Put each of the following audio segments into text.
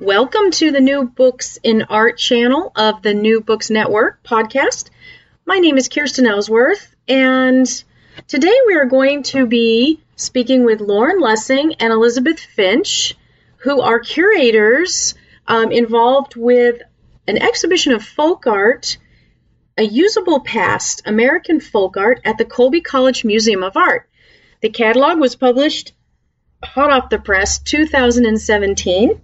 Welcome to the New Books in Art channel of the New Books Network podcast. My name is Kirsten Ellsworth, and today we are going to be speaking with Lauren Lessing and Elizabeth Finch, who are curators um, involved with an exhibition of folk art, a usable past American folk art at the Colby College Museum of Art. The catalog was published hot off the press 2017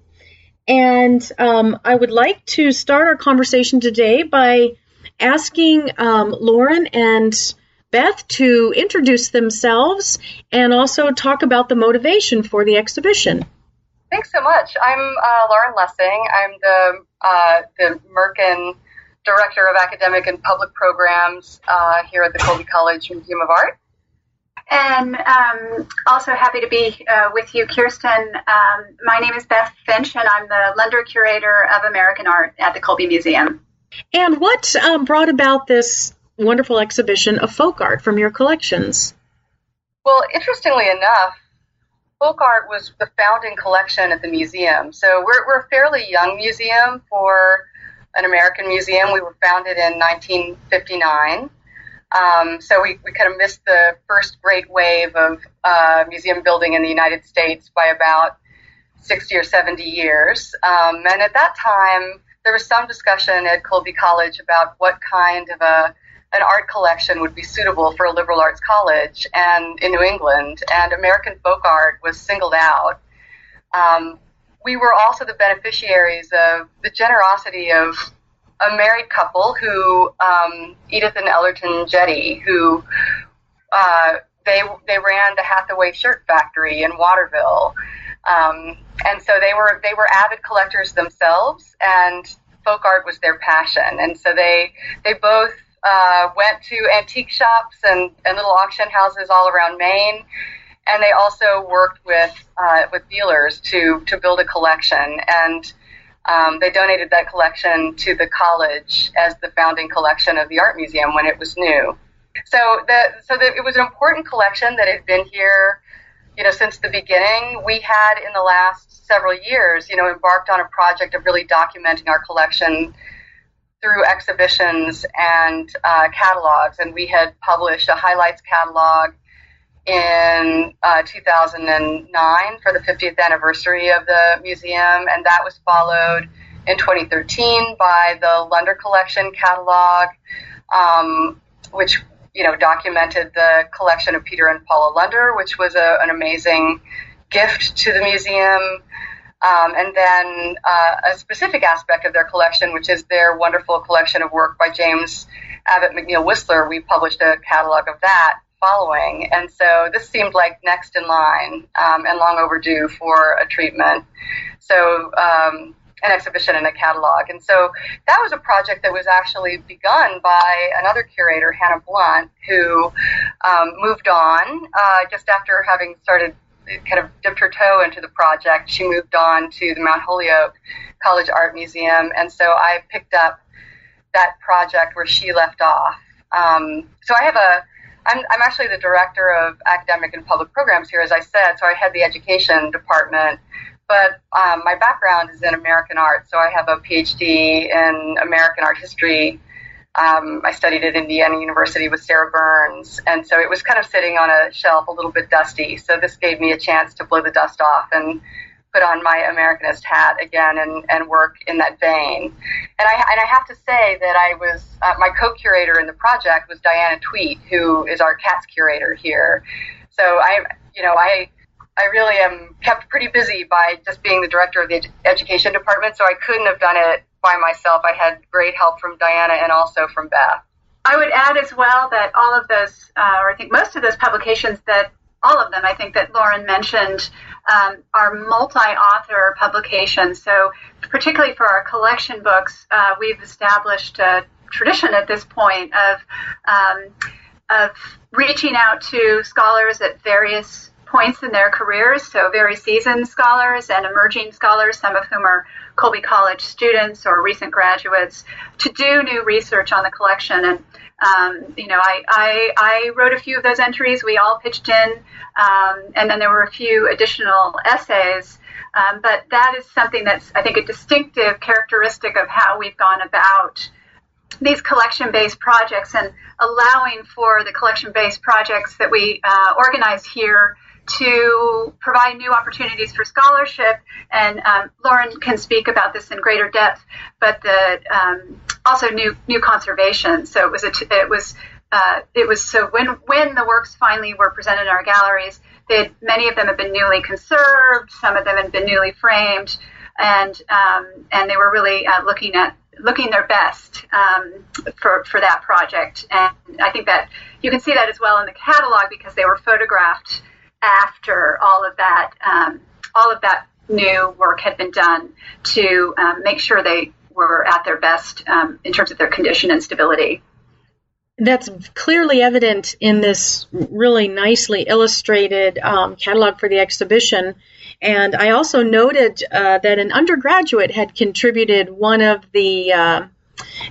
and um, I would like to start our conversation today by asking um, Lauren and Beth to introduce themselves and also talk about the motivation for the exhibition. Thanks so much. I'm uh, Lauren Lessing. I'm the uh, the Mirken Director of Academic and Public Programs uh, here at the Colby College Museum of Art. And um, also happy to be uh, with you, Kirsten. Um, my name is Beth Finch, and I'm the Lunder Curator of American Art at the Colby Museum. And what um, brought about this wonderful exhibition of folk art from your collections? Well, interestingly enough, folk art was the founding collection at the museum. So we're, we're a fairly young museum for an American museum. We were founded in 1959. Um, so we, we kind of missed the first great wave of uh, museum building in the United States by about 60 or 70 years. Um, and at that time, there was some discussion at Colby College about what kind of a an art collection would be suitable for a liberal arts college and in New England, and American folk art was singled out. Um, we were also the beneficiaries of the generosity of a married couple who um, Edith and Ellerton Jetté, who uh, they they ran the Hathaway Shirt Factory in Waterville, um, and so they were they were avid collectors themselves, and folk art was their passion, and so they they both uh, went to antique shops and, and little auction houses all around Maine. And they also worked with uh, with dealers to to build a collection, and um, they donated that collection to the college as the founding collection of the art museum when it was new. So that so that it was an important collection that had been here, you know, since the beginning. We had in the last several years, you know, embarked on a project of really documenting our collection through exhibitions and uh, catalogs, and we had published a highlights catalog in uh, 2009 for the 50th anniversary of the museum, and that was followed in 2013 by the Lunder Collection catalog, um, which you know documented the collection of Peter and Paula Lunder, which was a, an amazing gift to the museum. Um, and then uh, a specific aspect of their collection, which is their wonderful collection of work by James Abbott McNeill Whistler. We published a catalog of that following. And so this seemed like next in line um, and long overdue for a treatment. So, um, an exhibition and a catalog. And so that was a project that was actually begun by another curator, Hannah Blunt, who um, moved on uh, just after having started kind of dipped her toe into the project. She moved on to the Mount Holyoke College Art Museum. And so I picked up that project where she left off. Um, so I have a I'm, I'm actually the director of academic and public programs here, as I said. So I head the education department. But um, my background is in American art, so I have a PhD in American art history. Um, I studied at Indiana University with Sarah Burns, and so it was kind of sitting on a shelf, a little bit dusty. So this gave me a chance to blow the dust off and put on my Americanist hat again and, and work in that vein. And I, and I have to say that I was, uh, my co-curator in the project was Diana Tuite, who is our Katz curator here. So I, you know, I, I really am kept pretty busy by just being the director of the ed- education department. So I couldn't have done it by myself. I had great help from Diana and also from Beth. I would add as well that all of those, uh, or I think most of those publications that all of them. I think that Lauren mentioned um, our multi-author publications. So, particularly for our collection books, uh, we've established a tradition at this point of um, of reaching out to scholars at various points in their careers, so very seasoned scholars and emerging scholars, some of whom are Colby College students or recent graduates, to do new research on the collection. And um, you know, I, I, I, wrote a few of those entries. We all pitched in, um, and then there were a few additional essays. Um, but that is something that's, I think, a distinctive characteristic of how we've gone about these collection based projects and allowing for the collection based projects that we uh, organize here to provide new opportunities for scholarship. And um, Lauren can speak about this in greater depth, but the um, also new new conservation. So it was a t- it was uh, it was so when when the works finally were presented in our galleries, they many of them have been newly conserved, some of them have been newly framed, and um, and they were really uh, looking at looking their best um, for for that project. And I think that you can see that as well in the catalog because they were photographed after all of that um, all of that new work had been done to um, make sure they were at their best um, in terms of their condition and stability. That's clearly evident in this really nicely illustrated um, catalog for the exhibition. And I also noted uh, that an undergraduate had contributed one of the uh,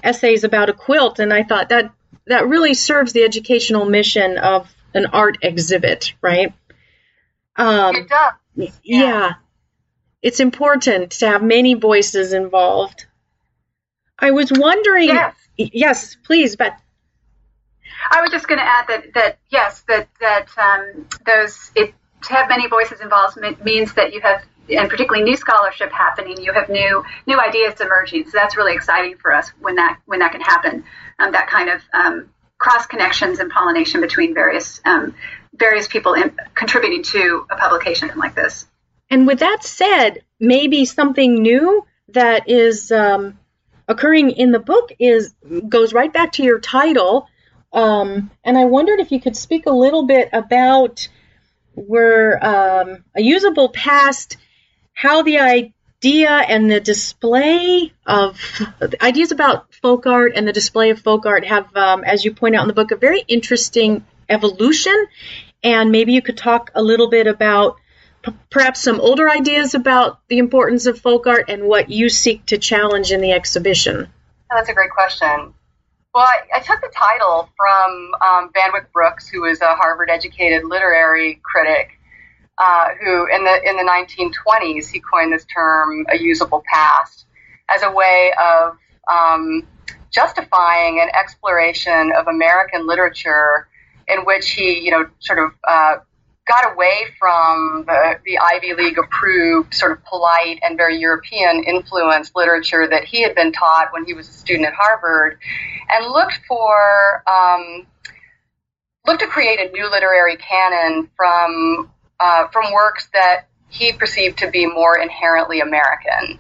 essays about a quilt, and I thought that that really serves the educational mission of an art exhibit, right? Um, it does. Yeah. yeah. It's important to have many voices involved. I was wondering. Yes, yes please, but. I was just going to add that, that yes, that that um, those it, to have many voices involved means that you have, and particularly new scholarship happening. You have new new ideas emerging. So that's really exciting for us when that when that can happen. Um, that kind of um, cross connections and pollination between various um, various people in, contributing to a publication like this. And with that said, maybe something new that is um, occurring in the book is goes right back to your title. Um, and I wondered if you could speak a little bit about where um, a usable past, how the idea and the display of ideas about folk art and the display of folk art have, um, as you point out in the book, a very interesting evolution. And maybe you could talk a little bit about p- perhaps some older ideas about the importance of folk art and what you seek to challenge in the exhibition. That's a great question. Well, I, I took the title from um, Van Brooks, who was a Harvard-educated literary critic, uh, who in the in the 1920s he coined this term "a usable past" as a way of um, justifying an exploration of American literature in which he, you know, sort of uh, got away from the, the Ivy League approved, sort of polite and very European influenced literature that he had been taught when he was a student at Harvard, and looked for um, looked to create a new literary canon from uh, from works that he perceived to be more inherently American,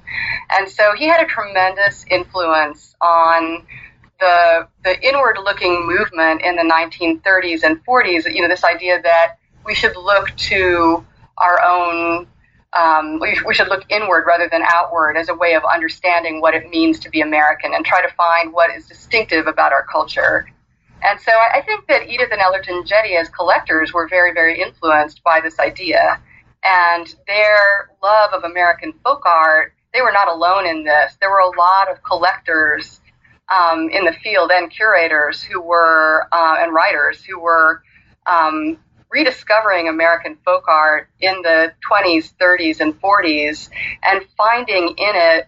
and so he had a tremendous influence on the the inward looking movement in the 1930s and 40s. You know, this idea that we should look to our own. Um, we, we should look inward rather than outward as a way of understanding what it means to be American and try to find what is distinctive about our culture. And so I, think that Edith and Ellerton Jetté, as collectors, were very, very influenced by this idea. And their love of American folk art, they were not alone in this. There were a lot of collectors um, in the field and curators who were uh, and writers who were um, rediscovering American folk art in the 20s, 30s, and 40s, and finding in it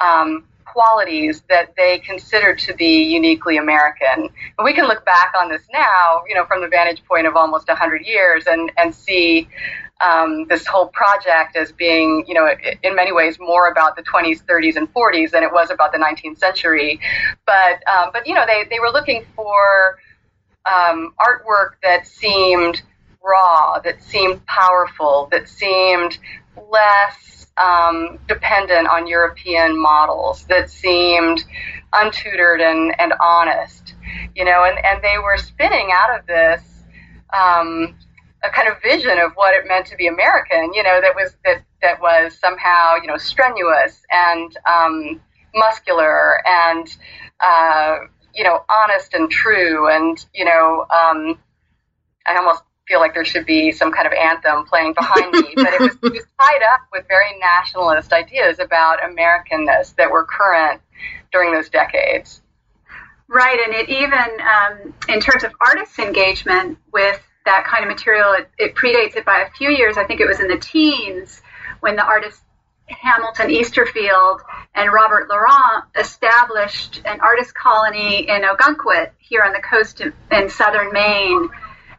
um, qualities that they considered to be uniquely American. And we can look back on this now, you know, from the vantage point of almost 100 years, and and see um, this whole project as being, you know, in many ways more about the 20s, 30s, and 40s than it was about the 19th century. But, um, but you know, they, they were looking for um, artwork that seemed raw, that seemed powerful, that seemed less um, dependent on European models, that seemed untutored and, and honest, you know, and, and they were spinning out of this um, a kind of vision of what it meant to be American. You know, that was that that was somehow you know strenuous and um, muscular and uh, you know honest and true and you know um, I almost feel like there should be some kind of anthem playing behind me, but it was, it was tied up with very nationalist ideas about Americanness that were current during those decades. Right, and it even, um, in terms of artists' engagement with that kind of material, it, it, predates it by a few years. I think it was in the teens when the artist Hamilton Easter Field and Robert Laurent established an artist colony in Ogunquit here on the coast in, in southern Maine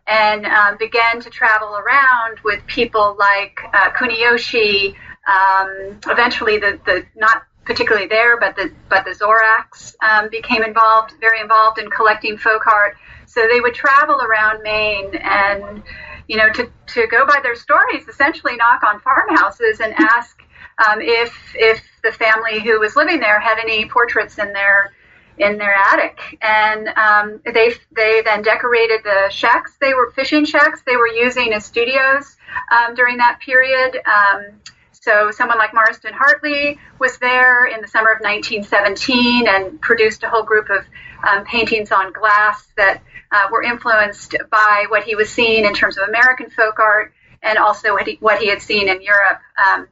and um, began to travel around with people like uh, Kuniyoshi. Um, eventually, the, the not particularly there, but the but the Zorachs um, became involved, very involved in collecting folk art. So they would travel around Maine and you know to to go by their stories, essentially knock on farmhouses and ask um, if if the family who was living there had any portraits in their in their attic, and um, they they then decorated the shacks. They were fishing shacks. They were using as studios um, during that period. Um, so someone like Marsden Hartley was there in the summer of 1917 and produced a whole group of um, paintings on glass that uh, were influenced by what he was seeing in terms of American folk art and also what he, what he had seen in Europe um,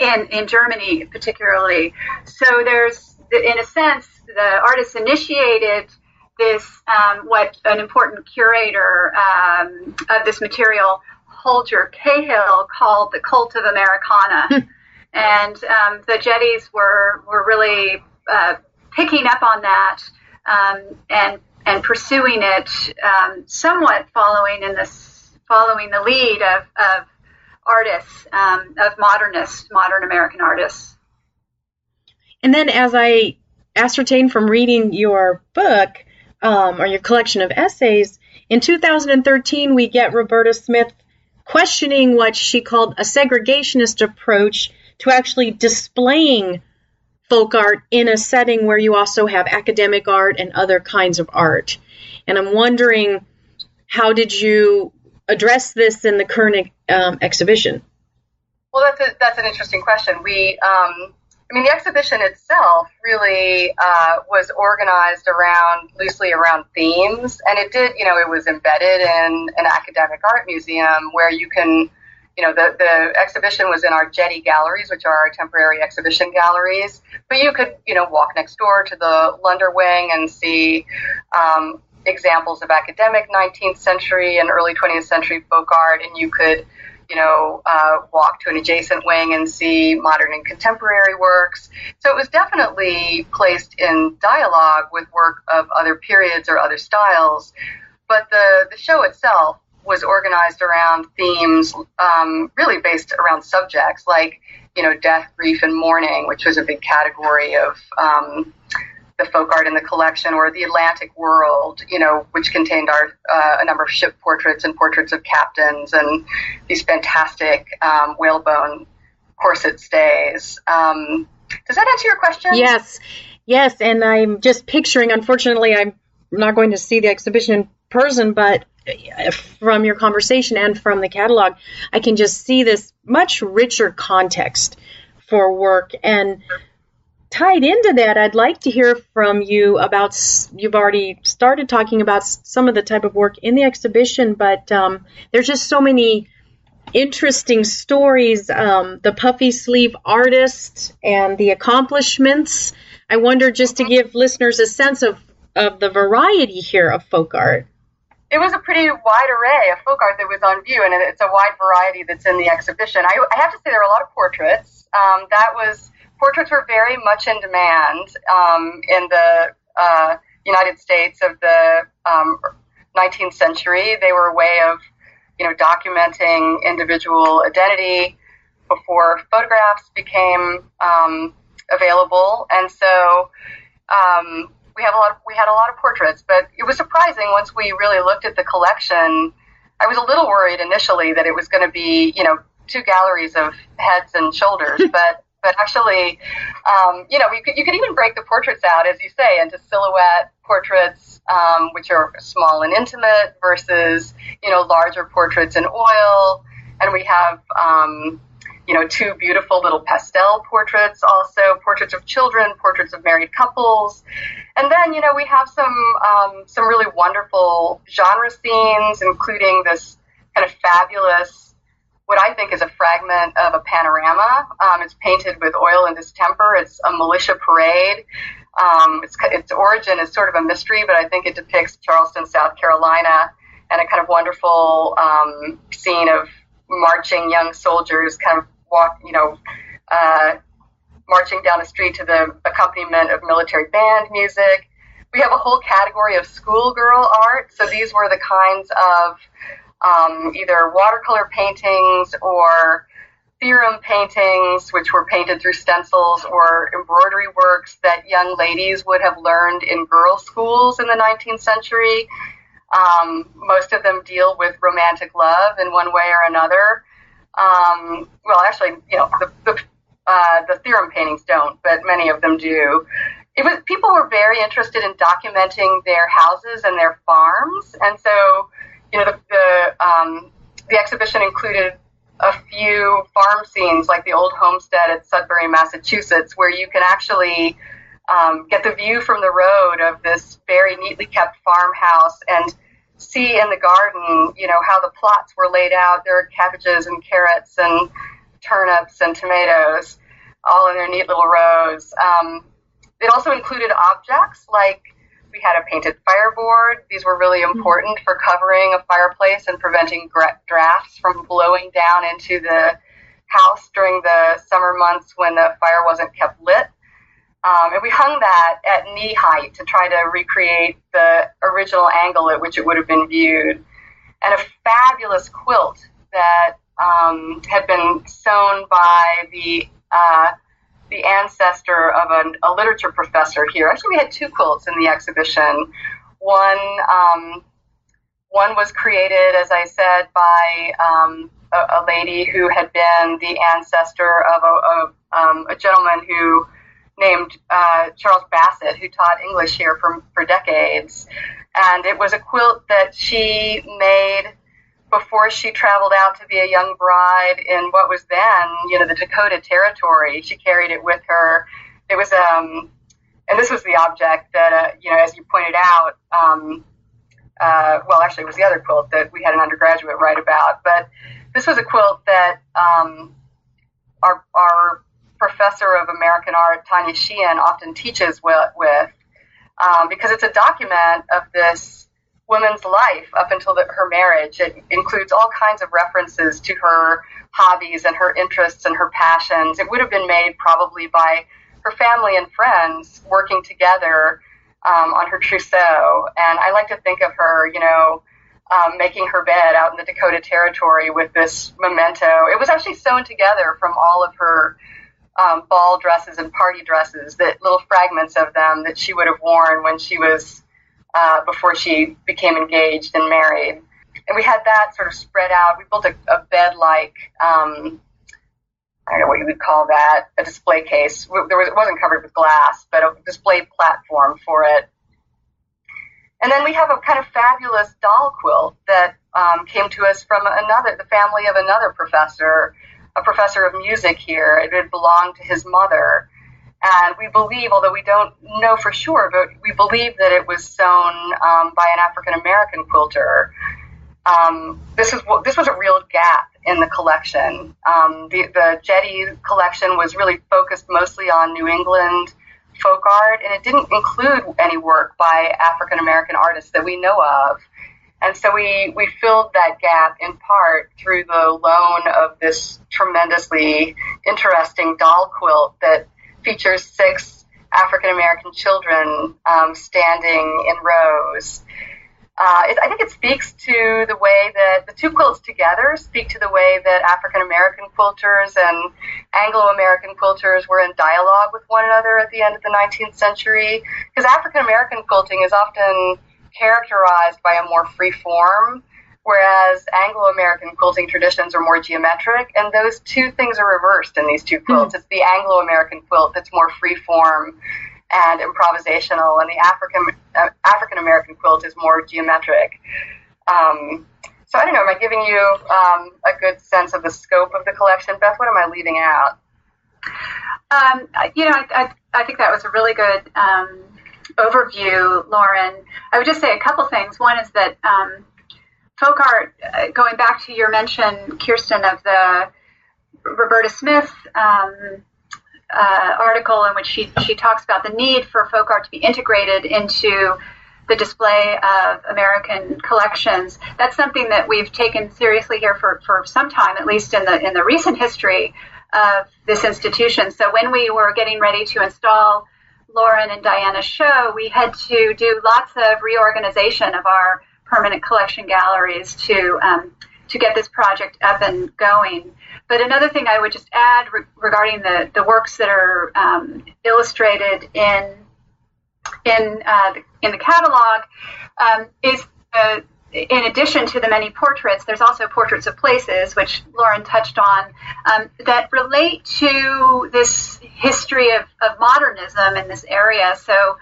and in Germany particularly. So there's, in a sense, the artist initiated this, um, what an important curator um, of this material, Holger Cahill, called the cult of Americana. Hmm. and um, the Jettés were, were really uh, picking up on that um, and, and pursuing it, um, somewhat following in this, following the lead of, of artists, um, of modernists, modern American artists. And then as I ascertained from reading your book um, or your collection of essays, in 2013 we get Roberta Smith questioning what she called a segregationist approach to actually displaying folk art in a setting where you also have academic art and other kinds of art. And I'm wondering, how did you address this in the current um, exhibition? Well, that's a, that's an interesting question. We um, I mean, the exhibition itself really uh, was organized around loosely around themes, and it did, you know, it was embedded in an academic art museum where you can, you know, the, the exhibition was in our Jetté galleries, which are our temporary exhibition galleries, but you could, you know, walk next door to the Lunder Wing and see um, examples of academic 19th century and early 20th century folk art, and you could you know, uh, walk to an adjacent wing and see modern and contemporary works. So it was definitely placed in dialogue with work of other periods or other styles. But the, the show itself was organized around themes um, really based around subjects like, you know, death, grief, and mourning, which was a big category of um, the folk art in the collection, or the Atlantic World, you know, which contained our uh, a number of ship portraits and portraits of captains and these fantastic um, whalebone corset stays. Um, does that answer your question? Yes, yes, and I'm just picturing. Unfortunately, I'm not going to see the exhibition in person, but uh, from your conversation and from the catalog, I can just see this much richer context for work and tied into that, I'd like to hear from you about. You've already started talking about some of the type of work in the exhibition, but um, there's just so many interesting stories. Um, the puffy sleeve artist and the accomplishments. I wonder just to give listeners a sense of of the variety here of folk art. It was a pretty wide array of folk art that was on view, and it's a wide variety that's in the exhibition. I, I have to say there were a lot of portraits. Um, that was portraits were very much in demand um, in the uh, United States of the um, 19th century. They were a way of, you know, documenting individual identity before photographs became um, available, and so um, we have a lot. Of, we had a lot of portraits, but it was surprising once we really looked at the collection. I was a little worried initially that it was going to be, you know, two galleries of heads and shoulders, but but actually, um, you know, you could, you could even break the portraits out, as you say, into silhouette portraits, um, which are small and intimate, versus, you know, larger portraits in oil. And we have, um, you know, two beautiful little pastel portraits, also portraits of children, portraits of married couples. And then, you know, we have some, um, some really wonderful genre scenes, including this kind of fabulous, what I think is a fragment of a panorama. Um, it's painted with oil and distemper. It's a militia parade. Um, its, its origin is sort of a mystery, but I think it depicts Charleston, South Carolina, and a kind of wonderful um, scene of marching young soldiers kind of walk, you know, uh, marching down the street to the accompaniment of military band music. We have a whole category of schoolgirl art. So these were the kinds of um, either watercolor paintings or theorem paintings, which were painted through stencils, or embroidery works that young ladies would have learned in girls' schools in the 19th century. Um, most of them deal with romantic love in one way or another. Um, well, actually, you know, the, the, uh, the theorem paintings don't, but many of them do. It was people were very interested in documenting their houses and their farms, and so you know the the, um, the exhibition included a few farm scenes, like the old homestead at Sudbury, Massachusetts, where you can actually um, get the view from the road of this very neatly kept farmhouse and see in the garden, you know, how the plots were laid out. There are cabbages and carrots and turnips and tomatoes all in their neat little rows. Um, it also included objects like we had a painted fireboard. These were really important for covering a fireplace and preventing drafts from blowing down into the house during the summer months when the fire wasn't kept lit. Um, and we hung that at knee height to try to recreate the original angle at which it would have been viewed. And a fabulous quilt that um, had been sewn by the uh, the ancestor of an, a literature professor here. Actually, we had two quilts in the exhibition. One um, one was created, as I said, by um, a, a, lady who had been the ancestor of a, a, um, a gentleman who named uh, Charles Bassett, who taught English here for, for decades. And it was a quilt that she made before she traveled out to be a young bride in what was then, you know, the Dakota Territory. She carried it with her. It was, um, and this was the object that, uh, you know, as you pointed out, um, uh, well, actually, it was the other quilt that we had an undergraduate write about, but this was a quilt that um, our, our professor of American art, Tanya Sheehan, often teaches with, with um, because it's a document of this woman's life up until the, her marriage. It includes all kinds of references to her hobbies and her interests and her passions. It would have been made probably by her family and friends working together um, on her trousseau. And I like to think of her, you know, um, making her bed out in the Dakota Territory with this memento. It was actually sewn together from all of her um, ball dresses and party dresses, that little fragments of them that she would have worn when she was uh, before she became engaged and married. And we had that sort of spread out. We built a, a bed like um, I don't know what you would call that, a display case. There was, it wasn't covered with glass, but a display platform for it. And then we have a kind of fabulous doll quilt that um, came to us from another, the family of another professor a professor of music here. It had belonged to his mother. And we believe, although we don't know for sure, but we believe that it was sewn um, by an African American quilter. Um, this is this was a real gap in the collection. Um, the, the Jetté collection was really focused mostly on New England folk art, and it didn't include any work by African American artists that we know of. And so we, we filled that gap in part through the loan of this tremendously interesting doll quilt that features six African American children um, standing in rows. Uh, it, I think it speaks to the way that the two quilts together speak to the way that African American quilters and Anglo American quilters were in dialogue with one another at the end of the 19th century. Because African American quilting is often characterized by a more free form whereas Anglo-American quilting traditions are more geometric, and those two things are reversed in these two quilts. Mm. It's the Anglo-American quilt that's more free form and improvisational, and the African uh, African American quilt is more geometric. Um, so I don't know. Am I giving you um, a good sense of the scope of the collection, Beth? What am I leaving out? Um, you know, I, I, I, think that was a really good um, overview, Lauren. I would just say a couple things. One is that um, folk art, uh, going back to your mention, Kirsten, of the Roberta Smith um, uh, article in which she, she talks about the need for folk art to be integrated into the display of American collections. That's something that we've taken seriously here for, for some time, at least in the in the recent history of this institution. So when we were getting ready to install Lauren and Diana's show, we had to do lots of reorganization of our permanent collection galleries to um, to get this project up and going. But another thing I would just add re- regarding the, the works that are um, illustrated in in uh, in the catalog um, is in addition to the many portraits, there's also portraits of places, which Lauren touched on, um, that relate to this history of, of modernism in this area. So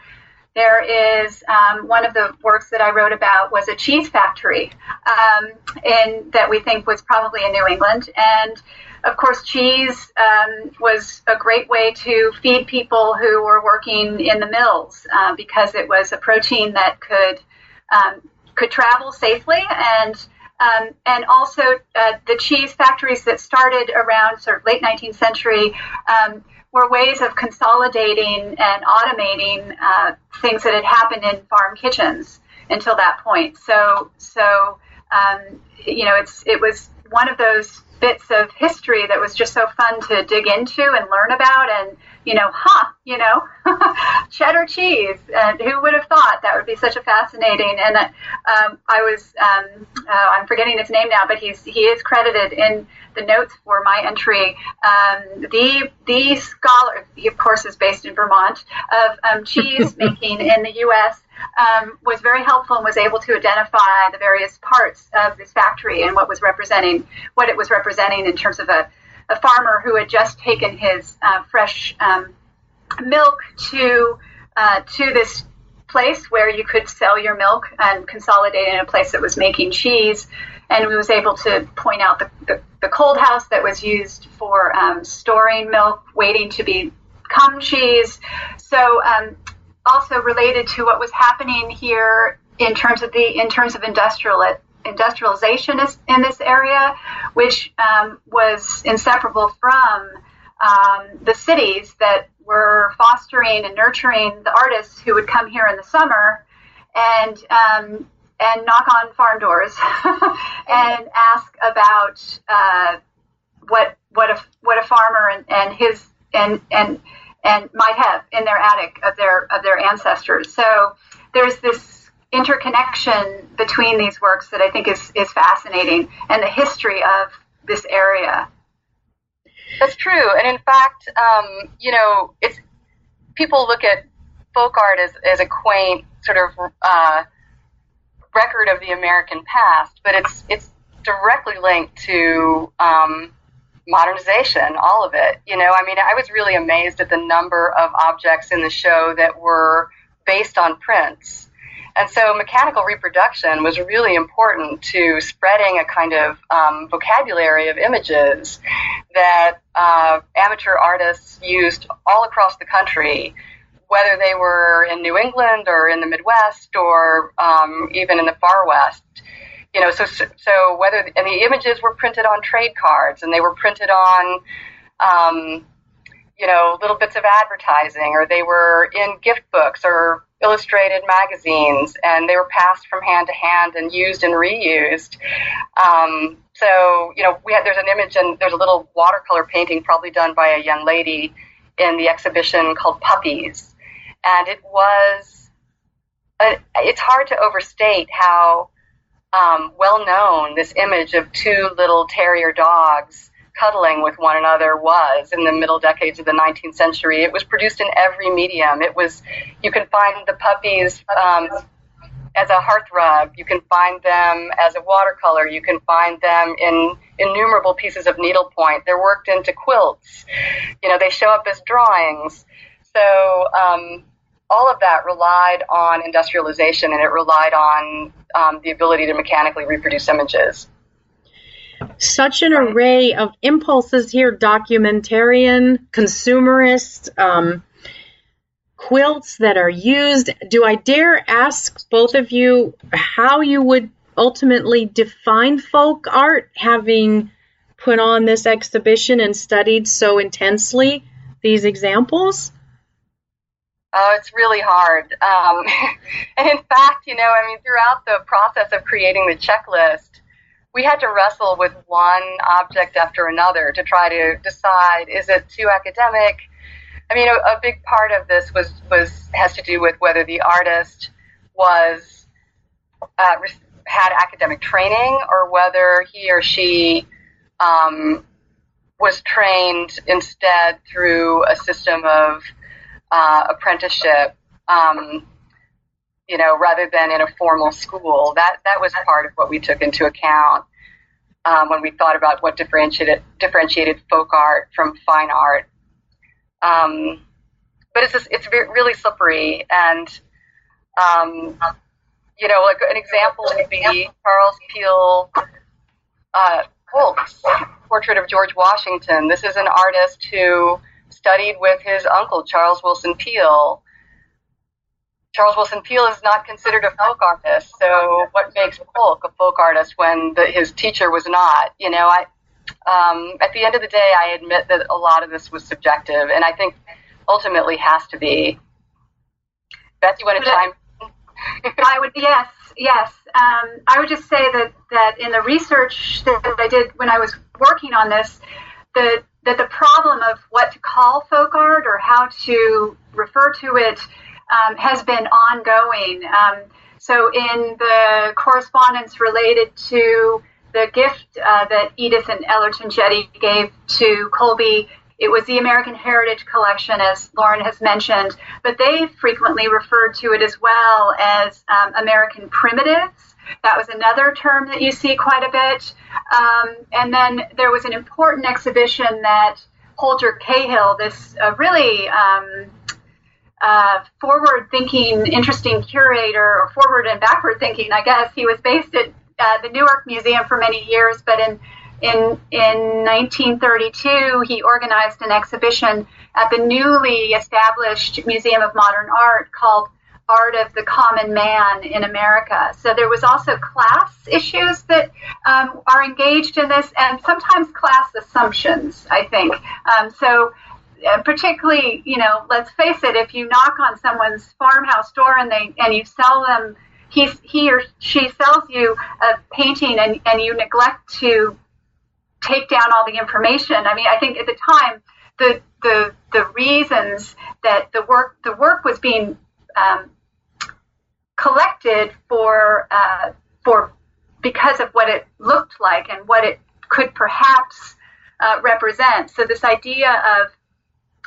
there is um, one of the works that I wrote about was a cheese factory um, in, that we think was probably in New England. And of course, cheese um, was a great way to feed people who were working in the mills uh, because it was a protein that could um, could travel safely and um, and also uh, the cheese factories that started around sort of late 19th century um, were ways of consolidating and automating uh, things that had happened in farm kitchens until that point. So, so um, you know, it's it was one of those bits of history that was just so fun to dig into and learn about and you know huh you know cheddar cheese. And who would have thought that would be such a fascinating and um, i was um, uh, i'm forgetting his name now but he's he is credited in the notes for my entry. Um, the the scholar he of course is based in vermont of um, cheese making in the us um, was very helpful and was able to identify the various parts of this factory and what was representing what it was representing in terms of a, a farmer who had just taken his uh, fresh um, milk to uh, to this place where you could sell your milk and consolidate in a place that was making cheese. And we was able to point out the, the, the cold house that was used for um, storing milk, waiting to become cheese. So um, also related to what was happening here in terms of the in terms of industrial industrialization in this area, which um, was inseparable from um, the cities that were fostering and nurturing the artists who would come here in the summer and um, and knock on farm doors and ask about uh, what what a what a farmer and, and his and and and might have in their attic of their of their ancestors. So there's this interconnection between these works that I think is is fascinating, and the history of this area. That's true, and in fact, um, you know, it's people look at folk art as, as a quaint sort of uh, record of the American past, but it's it's directly linked to um, modernization, all of it. You know, I mean, I was really amazed at the number of objects in the show that were based on prints. And so mechanical reproduction was really important to spreading a kind of um, vocabulary of images that uh, amateur artists used all across the country, whether they were in New England or in the Midwest or um, even in the far West. You know, so so whether and the images were printed on trade cards and they were printed on, um, you know, little bits of advertising, or they were in gift books or illustrated magazines, and they were passed from hand to hand and used and reused. Um, so you know, we had there's an image and there's a little watercolor painting probably done by a young lady in the exhibition called Puppies, and it was. A, it's hard to overstate how um, well known this image of two little terrier dogs cuddling with one another was in the middle decades of the 19th century. It was produced in every medium. It was, you can find the puppies um, as a hearthrug. You can find them as a watercolor. You can find them in innumerable pieces of needlepoint. They're worked into quilts. You know, they show up as drawings. So um, all of that relied on industrialization, and it relied on um, the ability to mechanically reproduce images. Such an array of impulses here documentarian, consumerist, um, quilts that are used. Do I dare ask both of you how you would ultimately define folk art, having put on this exhibition and studied so intensely these examples? Oh, it's really hard. Um, and in fact, you know, I mean, throughout the process of creating the checklist, we had to wrestle with one object after another to try to decide is it too academic? I mean, a, a big part of this was was has to do with whether the artist was uh, had academic training or whether he or she um, was trained instead through a system of uh, apprenticeship. Um, you know, rather than in a formal school. That that was part of what we took into account um, when we thought about what differentiated differentiated folk art from fine art. Um, but it's just, it's really slippery, and um, you know, like an example would be Charles Peale uh, Polk's portrait of George Washington. This is an artist who studied with his uncle Charles Willson Peale Charles Willson Peale is not considered a folk artist. So what makes Polk a folk artist when the, his teacher was not? You know, I um, at the end of the day, I admit that a lot of this was subjective, and I think ultimately has to be. Beth, you want to chime? I would yes, yes. Um, I would just say that that in the research that I did when I was working on this, the that the problem of what to call folk art or how to refer to it um, has been ongoing. Um, so, in the correspondence related to the gift uh, that Edith and Ellerton Jetté gave to Colby, it was the American Heritage Collection, as Lauren has mentioned, but they frequently referred to it as well as um, American Primitives. That was another term that you see quite a bit. Um, and then there was an important exhibition that Holger Cahill, this uh, really um, uh, forward thinking, interesting curator, or forward and backward thinking, I guess. He was based at uh, the Newark Museum for many years, but in in, in 1932, he organized an exhibition at the newly established Museum of Modern Art called Art of the Common Man in America. So there was also class issues that um, are engaged in this, and sometimes class assumptions, I think. Um, so uh, particularly, you know, let's face it, if you knock on someone's farmhouse door and they and you sell them, he he or she sells you a painting and and you neglect to take down all the information. I mean, I think at the time the the the reasons that the work the work was being um, collected for uh, for because of what it looked like and what it could perhaps uh, represent. So this idea of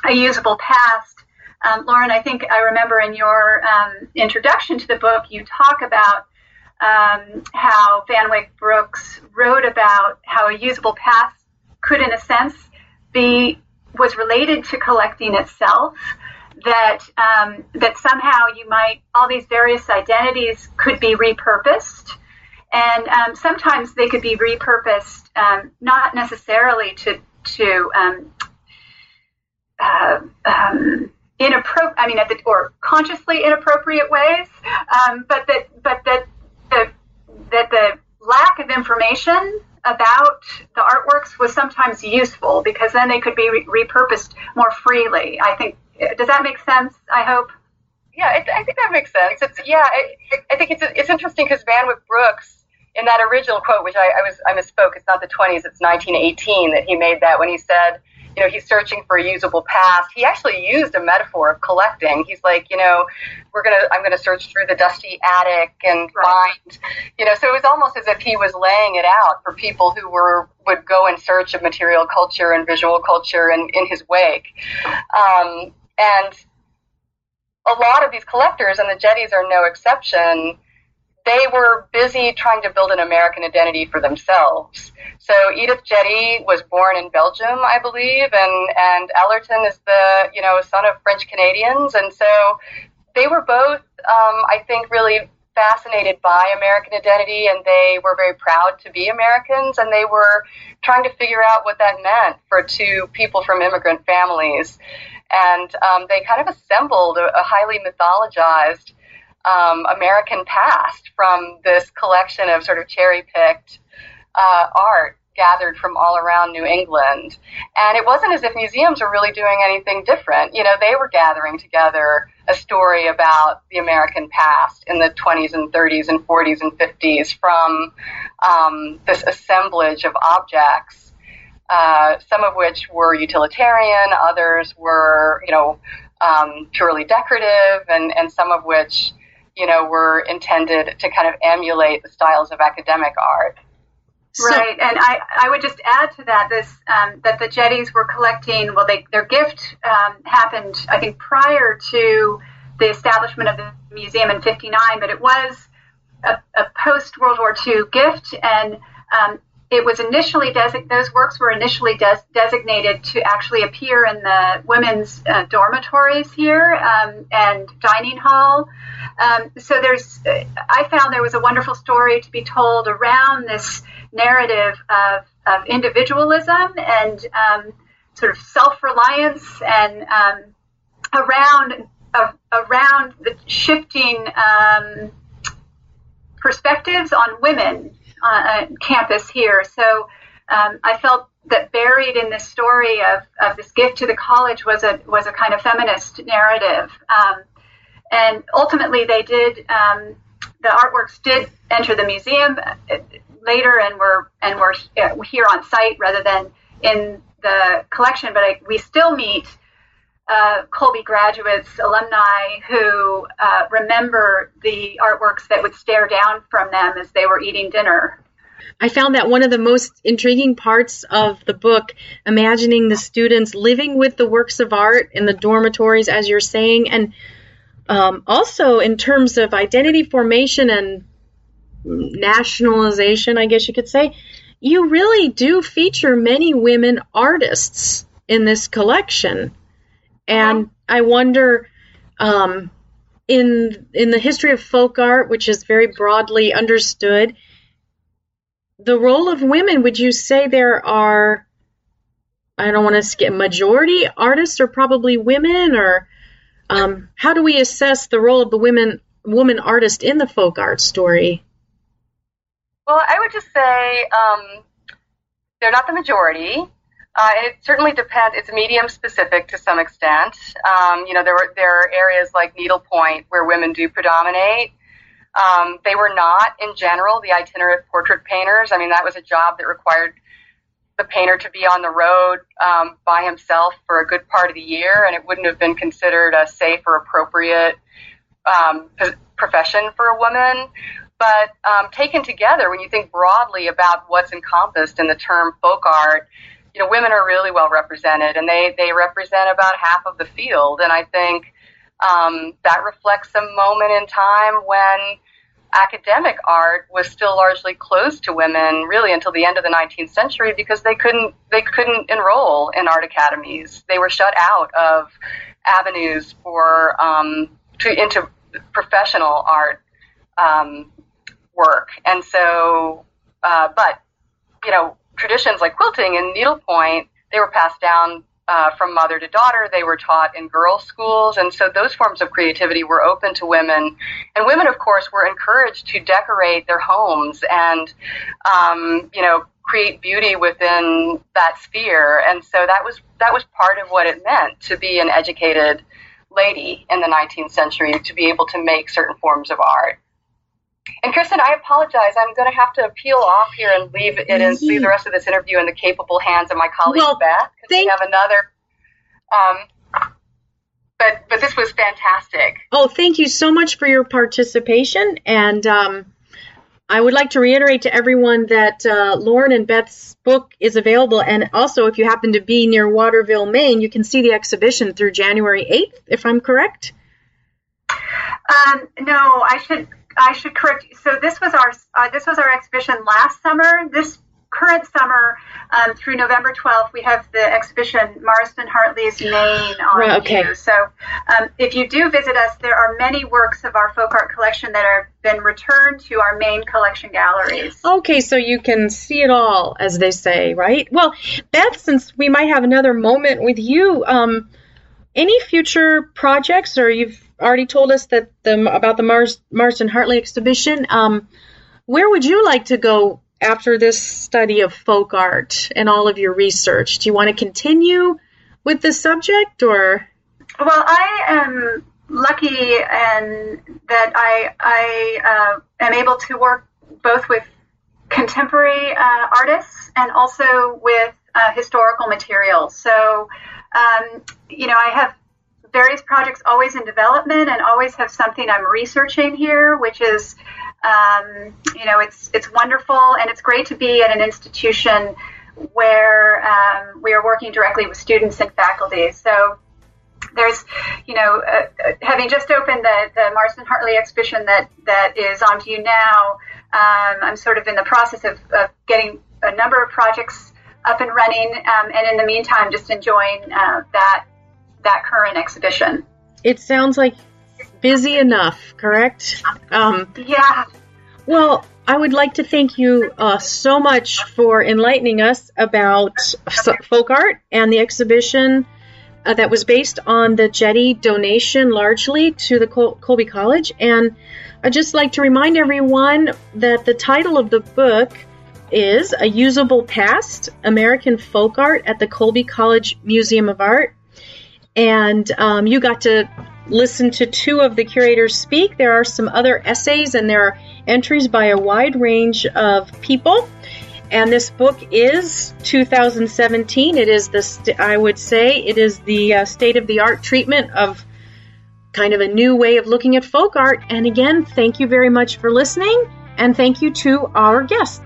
a usable past. Um, Lauren, I think I remember in your um, introduction to the book, you talk about um, how Van Wyck Brooks wrote about how a usable past could, in a sense, be was related to collecting itself. That um, that somehow you might all these various identities could be repurposed, and um, sometimes they could be repurposed um, not necessarily to to uh, um, inappropriate, I mean, the, or consciously inappropriate ways, um, but that, but that the, that the lack of information about the artworks was sometimes useful because then they could be re- repurposed more freely. I think, does that make sense? I hope. Yeah, it, I think that makes sense. It's yeah, it, I think it's it's interesting because Van Wyck Brooks in that original quote, which I, I was I misspoke. It's not the 20s. It's 1918 that he made that when he said you know, he's searching for a usable past. He actually used a metaphor of collecting. He's like, you know, we're gonna, I'm gonna search through the dusty attic and right. find, you know, so it was almost as if he was laying it out for people who were would go in search of material culture and visual culture and in his wake. Um, and a lot of these collectors, and the Jettés are no exception, they were busy trying to build an American identity for themselves. So Edith Jetté was born in Belgium, I believe, and and Ellerton is the you know son of French Canadians, and so they were both, um, I think, really fascinated by American identity, and they were very proud to be Americans, and they were trying to figure out what that meant for two people from immigrant families, and um, they kind of assembled a, a highly mythologized um, American past from this collection of sort of cherry picked uh, art gathered from all around New England. And it wasn't as if museums were really doing anything different. You know, they were gathering together a story about the American past in the 20s and 30s and 40s and 50s from um, this assemblage of objects, uh, some of which were utilitarian, others were, you know, um, purely decorative, and, and some of which, you know, were intended to kind of emulate the styles of academic art. Right, and I, I would just add to that this um, that the Jettés were collecting. Well, they, their gift um, happened, I think, prior to the establishment of the museum in '59, but it was a, a post World War II gift, and um, it was initially desi- those works were initially des- designated to actually appear in the women's uh, dormitories here um, and dining hall. Um, so there's, I found there was a wonderful story to be told around this narrative of, of individualism and um, sort of self-reliance and um, around uh, around the shifting um, perspectives on women on campus here. So um, I felt that buried in this story of, of this gift to the college was a was a kind of feminist narrative. Um, and ultimately, they did um, the artworks did enter the museum later and were and were here on site rather than in the collection. But I, we still meet uh, Colby graduates, alumni who uh, remember the artworks that would stare down from them as they were eating dinner. I found that one of the most intriguing parts of the book, imagining the students living with the works of art in the dormitories, as you're saying, and um, also in terms of identity formation and nationalization, I guess you could say, you really do feature many women artists in this collection. And I wonder, um, in in the history of folk art, which is very broadly understood, the role of women. Would you say there are? I don't want to skip majority artists are probably women, or um, how do we assess the role of the women woman artist in the folk art story? Well, I would just say um, they're not the majority. Uh, it certainly depends. It's medium specific to some extent. Um, you know, there were there are areas like needlepoint where women do predominate. Um, they were not, in general, the itinerant portrait painters. I mean, that was a job that required the painter to be on the road um, by himself for a good part of the year, and it wouldn't have been considered a safe or appropriate um, profession for a woman. But um, taken together, when you think broadly about what's encompassed in the term folk art, you know, women are really well represented, and they they represent about half of the field. And I think um, that reflects a moment in time when academic art was still largely closed to women, really until the end of the 19th century, because they couldn't they couldn't enroll in art academies. They were shut out of avenues for um, to into professional art um, work. And so, uh, but, you know, traditions like quilting and needlepoint, they were passed down uh, from mother to daughter. They were taught in girls' schools. And so those forms of creativity were open to women. And women, of course, were encouraged to decorate their homes and, um, you know, create beauty within that sphere. And so that was, that was part of what it meant to be an educated lady in the 19th century, to be able to make certain forms of art. And Kristen, I apologize. I'm going to have to peel off here and leave it and leave the rest of this interview in the capable hands of my colleague well, Beth because we have another. Um, but but this was fantastic. Oh, thank you so much for your participation, and um, I would like to reiterate to everyone that uh, Lauren and Beth's book is available, and also if you happen to be near Waterville, Maine, you can see the exhibition through January 8th, if I'm correct. Um, no, I should I should correct. You. So this was our uh, this was our exhibition last summer. This current summer um, through November 12th, we have the exhibition Marsden Hartley's Maine on right, okay. view. So um, if you do visit us, there are many works of our folk art collection that have been returned to our main collection galleries. Okay, so you can see it all, as they say, right? Well, Beth, since we might have another moment with you, um, any future projects, or you've already told us that the about the Mars, Marsden Hartley exhibition. Um, where would you like to go after this study of folk art and all of your research? Do you want to continue with the subject or? Well, I am lucky and that I, I uh, am able to work both with contemporary uh, artists and also with uh, historical materials. So, um, you know, I have various projects always in development and always have something I'm researching here, which is um, you know, it's it's wonderful and it's great to be at an institution where um, we are working directly with students and faculty. So there's, you know, uh, uh, having just opened the, the Marsden Hartley exhibition that, that is on to you now, um, I'm sort of in the process of, of, getting a number of projects up and running, um, and in the meantime, just enjoying uh, that that current exhibition. It sounds like busy enough, correct? Um, yeah. Well, I would like to thank you uh, so much for enlightening us about folk art and the exhibition uh, that was based on the Jetté donation largely to the Col- Colby College. And I'd just like to remind everyone that the title of the book is A Usable Past American Folk Art at the Colby College Museum of Art. And um, you got to listen to two of the curators speak. There are some other essays and there are entries by a wide range of people. And this book is 2017. It is the, st- I would say, it is the uh, state of the art treatment of kind of a new way of looking at folk art. And again, thank you very much for listening. And thank you to our guests.